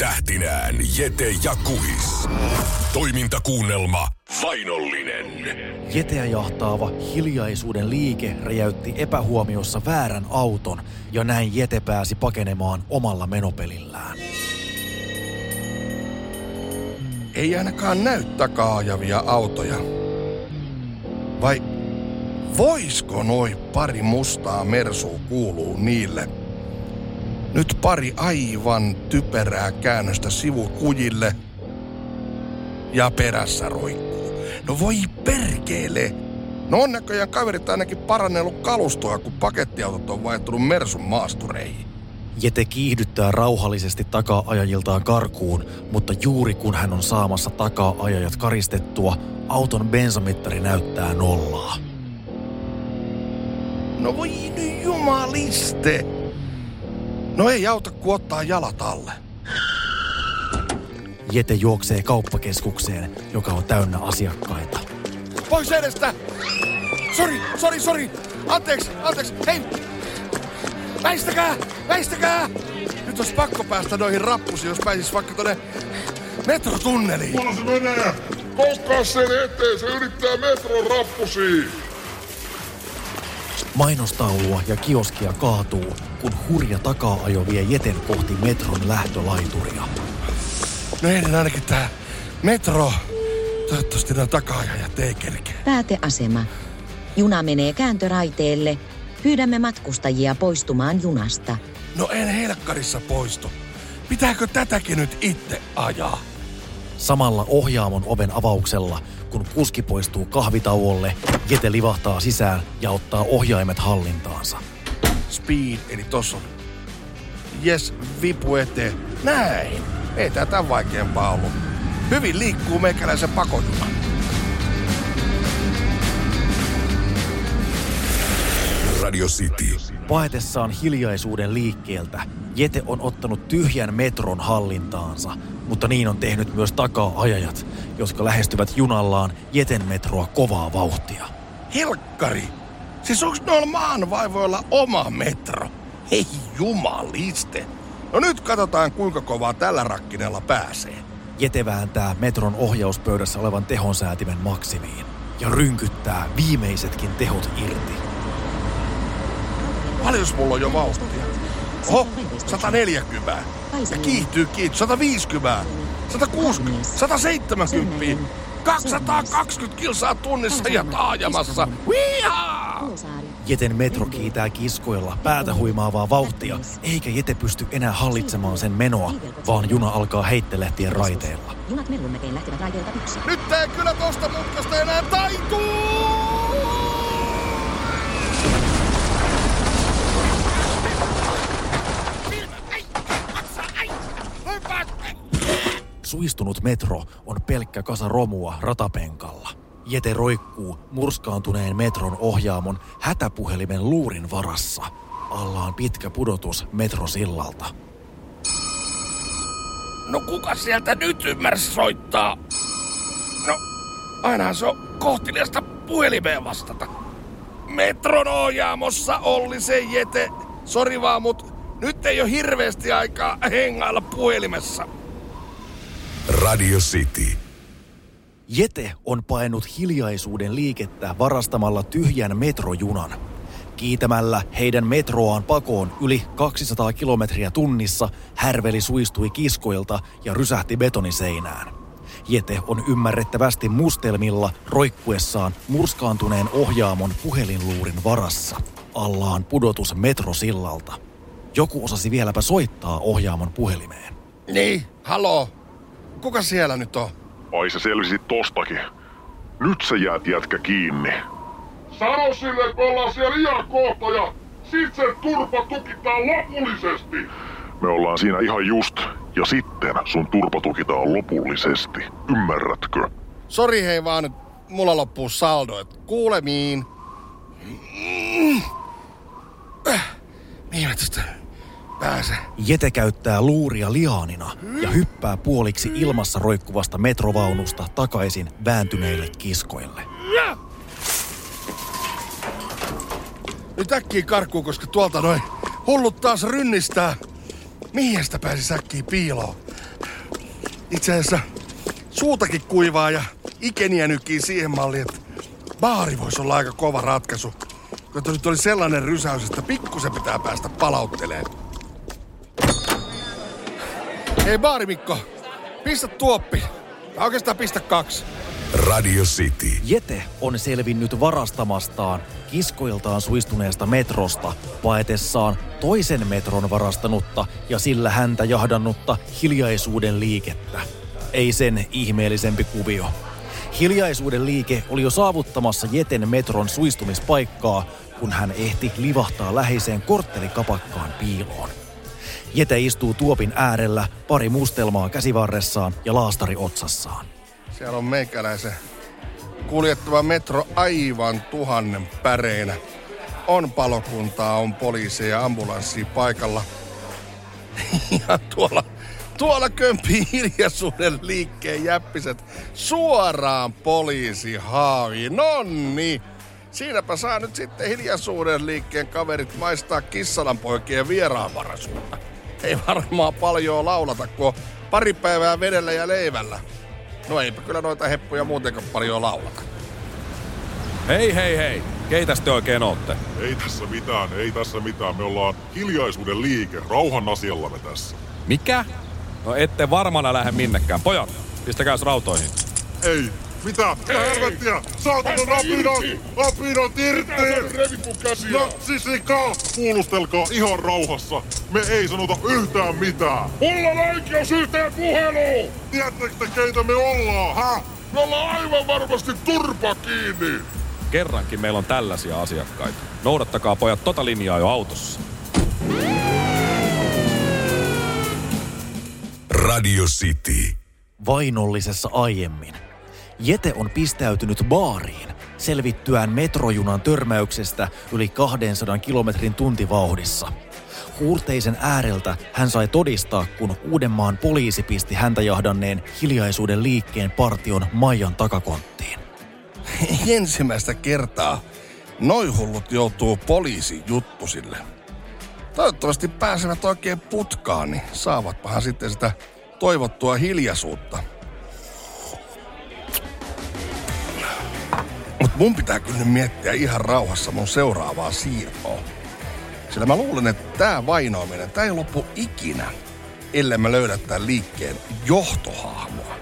tähtinään Jete ja Kuhis. Toimintakuunnelma Vainollinen. Jeteä jahtaava hiljaisuuden liike räjäytti epähuomiossa väärän auton ja näin Jete pääsi pakenemaan omalla menopelillään. Ei ainakaan näy takaa ajavia autoja. Vai voisko noin pari mustaa mersua kuuluu niille? Nyt pari aivan typerää käännöstä sivukujille ja perässä roikkuu. No voi perkeele! No on näköjään kaverit ainakin parannellut kalustoa, kun pakettiautot on vaihtunut Mersun maastureihin. Jete kiihdyttää rauhallisesti takaa-ajajiltaan karkuun, mutta juuri kun hän on saamassa takaa-ajajat karistettua, auton bensamittari näyttää nollaa. No voi nyt jumaliste! No ei auta, kun ottaa jalat alle. Jete juoksee kauppakeskukseen, joka on täynnä asiakkaita. Pois edestä! Sori, sori, sori! Anteeksi, anteeksi, hei! Väistäkää, väistäkää! Nyt olisi pakko päästä noihin rappusiin, jos pääsis vaikka tonne metrotunneliin. Mulla se menee! Koskaa sen eteen, se yrittää metron rappusiin! Mainostaulua ja kioskia kaatuu, kun hurja takaa-ajo vie Jeten kohti metron lähtölaituria. No ennen ainakin tää metro. Toivottavasti nämä takaaajajat ei kerkeä. Pääteasema. Juna menee kääntöraiteelle. Pyydämme matkustajia poistumaan junasta. No en helkkarissa poistu. Pitääkö tätäkin nyt itse ajaa? Samalla ohjaamon oven avauksella, kun kuski poistuu kahvitauolle, Jete livahtaa sisään ja ottaa ohjaimet hallintaansa. Speed, eli tossa on. Jes, vipu eteen. Näin. Ei tää tämän vaikeampaa ollut. Hyvin liikkuu meikäläisen pakotuma. Radio City. Paetessaan hiljaisuuden liikkeeltä, Jete on ottanut tyhjän metron hallintaansa, mutta niin on tehnyt myös takaa-ajajat, jotka lähestyvät junallaan Jeten metroa kovaa vauhtia. Helkkari! Siis onks noilla maanvaivoilla oma metro? Hei jumaliste! No nyt katsotaan kuinka kovaa tällä rakkinella pääsee. Jete vääntää metron ohjauspöydässä olevan tehonsäätimen maksimiin ja rynkyttää viimeisetkin tehot irti. Paljos mulla on jo vauhtia? Oho, 140. Kiihtyy kiihtyy. 150. 160. 170. 220 kilsaa tunnissa ja taajamassa. Jeten metro kiitää kiskoilla päätä huimaavaa vauhtia, eikä Jete pysty enää hallitsemaan sen menoa, vaan juna alkaa heittelehtien raiteilla. Nyt ei kyllä tosta mutkasta enää taituu! Suistunut metro on pelkkä kasa romua ratapenkalla. Jete roikkuu murskaantuneen metron ohjaamon hätäpuhelimen luurin varassa. Alla on pitkä pudotus metrosillalta. No kuka sieltä nyt ymmärsi soittaa? No, ainahan se on kohteliasta puhelimeen vastata. Metron ohjaamossa Olli se Jete. Sori vaan, mut nyt ei ole hirveästi aikaa hengailla puhelimessa. Radio City. Jete on painut hiljaisuuden liikettä varastamalla tyhjän metrojunan. Kiitämällä heidän metroaan pakoon yli 200 kilometriä tunnissa härveli suistui kiskoilta ja rysähti betoniseinään. Jete on ymmärrettävästi mustelmilla roikkuessaan murskaantuneen ohjaamon puhelinluurin varassa. Allaan pudotus metrosillalta. Joku osasi vieläpä soittaa ohjaamon puhelimeen. Niin, haloo. Kuka siellä nyt on? Ai se selvisi tostakin. Nyt sä jäät jätkä kiinni. Sano sille, että me ollaan siellä ihan kohta ja sit se turpa tukitaan lopullisesti. Me ollaan siinä ihan just. Ja sitten sun turpa tukitaan lopullisesti. Ymmärrätkö? Sori hei vaan, nyt mulla loppuu saldo. Et kuulemiin. Mm. Äh, Mihin pääsen? Jete käyttää luuria liaanina ja hyppää puoliksi ilmassa roikkuvasta metrovaunusta takaisin vääntyneille kiskoille. Nyt äkkiä karkuun, koska tuolta noin hullut taas rynnistää. Mihin sitä pääsi säkkiin piiloon? Itse asiassa suutakin kuivaa ja ikeniä nykii siihen malliin, että baari voisi olla aika kova ratkaisu. Mutta nyt oli sellainen rysäys, että pikkusen pitää päästä palautteleen. Hei baarimikko, pistä tuoppi. Tai oikeastaan pistä kaksi. Radio City. Jete on selvinnyt varastamastaan kiskoiltaan suistuneesta metrosta paetessaan toisen metron varastanutta ja sillä häntä jahdannutta hiljaisuuden liikettä. Ei sen ihmeellisempi kuvio. Hiljaisuuden liike oli jo saavuttamassa Jeten metron suistumispaikkaa, kun hän ehti livahtaa läheiseen korttelikapakkaan piiloon. Jete istuu tuopin äärellä, pari mustelmaa käsivarressaan ja laastari otsassaan. Siellä on meikäläisen kuljettava metro aivan tuhannen päreinä. On palokuntaa, on poliiseja ja ambulanssia paikalla. Ja tuolla, tuolla kömpii hiljaisuuden liikkeen jäppiset suoraan poliisihaaviin. Nonni! Siinäpä saa nyt sitten hiljaisuuden liikkeen kaverit maistaa Kissalan poikien vieraanvaraisuutta. Ei varmaan paljon laulata, kun on pari päivää vedellä ja leivällä. No eipä kyllä noita heppuja muutenkaan paljon laulata. Hei, hei, hei. Keitäs te oikein ootte? Ei tässä mitään, ei tässä mitään. Me ollaan hiljaisuuden liike, rauhan asialla me tässä. Mikä? No ette varmana lähde minnekään. Pojat, pistäkääs rautoihin. Ei, mitä? Mitä helvettiä? Saatana rapinot! Rapinot irti! Revit mun käsiä! No! Kuulustelkaa ihan rauhassa. Me ei sanota yhtään mitään. Mulla on oikeus yhteen puheluun! Tiedättekö te keitä me ollaan, hä? Me ollaan aivan varmasti turpa kiinni! Kerrankin meillä on tällaisia asiakkaita. Noudattakaa pojat tota linjaa jo autossa. Radio City. Vainollisessa aiemmin. Jete on pistäytynyt baariin selvittyään metrojunan törmäyksestä yli 200 kilometrin tuntivauhdissa. Huurteisen ääreltä hän sai todistaa, kun Uudenmaan poliisi pisti häntä jahdanneen hiljaisuuden liikkeen partion Maijan takakonttiin. Ensimmäistä kertaa noihullut joutuu poliisin juttusille. Toivottavasti pääsevät oikein putkaan, niin saavatpahan sitten sitä toivottua hiljaisuutta. Mun pitää kyllä miettiä ihan rauhassa mun seuraavaa siirtoa. Sillä mä luulen, että tää vainoaminen, tää ei loppu ikinä, ellei mä löydä tämän liikkeen johtohahmoa.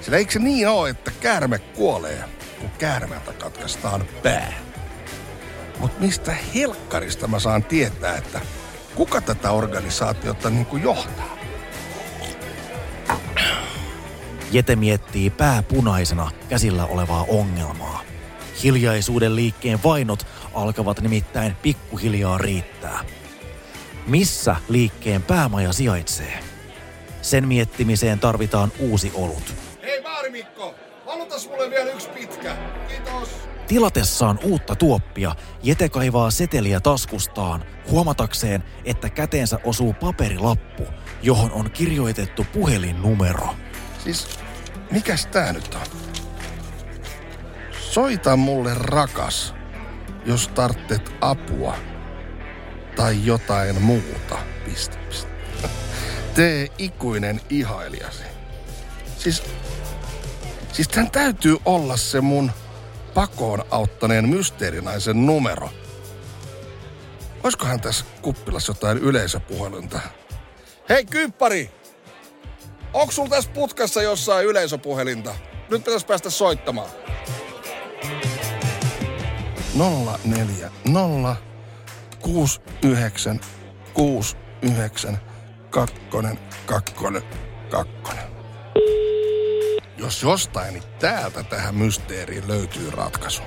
Sillä eikö se niin ole, että käärme kuolee, kun käärmeeltä katkaistaan pää? Mutta mistä helkkarista mä saan tietää, että kuka tätä organisaatiota niin kuin johtaa? Jete miettii pää punaisena käsillä olevaa ongelmaa. Hiljaisuuden liikkeen vainot alkavat nimittäin pikkuhiljaa riittää. Missä liikkeen päämaja sijaitsee? Sen miettimiseen tarvitaan uusi olut. Hei Baarimikko, halutas mulle vielä yksi pitkä. Kiitos. Tilatessaan uutta tuoppia, Jete kaivaa seteliä taskustaan, huomatakseen, että käteensä osuu paperilappu, johon on kirjoitettu puhelinnumero. Siis, mikäs tää nyt on? Soita mulle rakas, jos tarttet apua tai jotain muuta. Piste, piste. Tee ikuinen ihailijasi. Siis, siis tän täytyy olla se mun pakoon auttaneen mysteerinaisen numero. Oiskohan tässä kuppilassa jotain yleisöpuhelinta? Hei kymppari! Onko sulla tässä putkassa jossain yleisöpuhelinta? Nyt pitäisi päästä soittamaan. 04 0 69 69 kakkonen, kakkonen, kakkonen. Jos jostain, niin täältä tähän mysteeriin löytyy ratkaisu.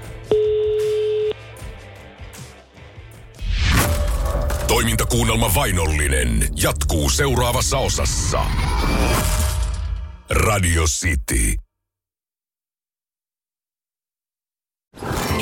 Toimintakuunnelma Vainollinen jatkuu seuraavassa osassa. Radio City.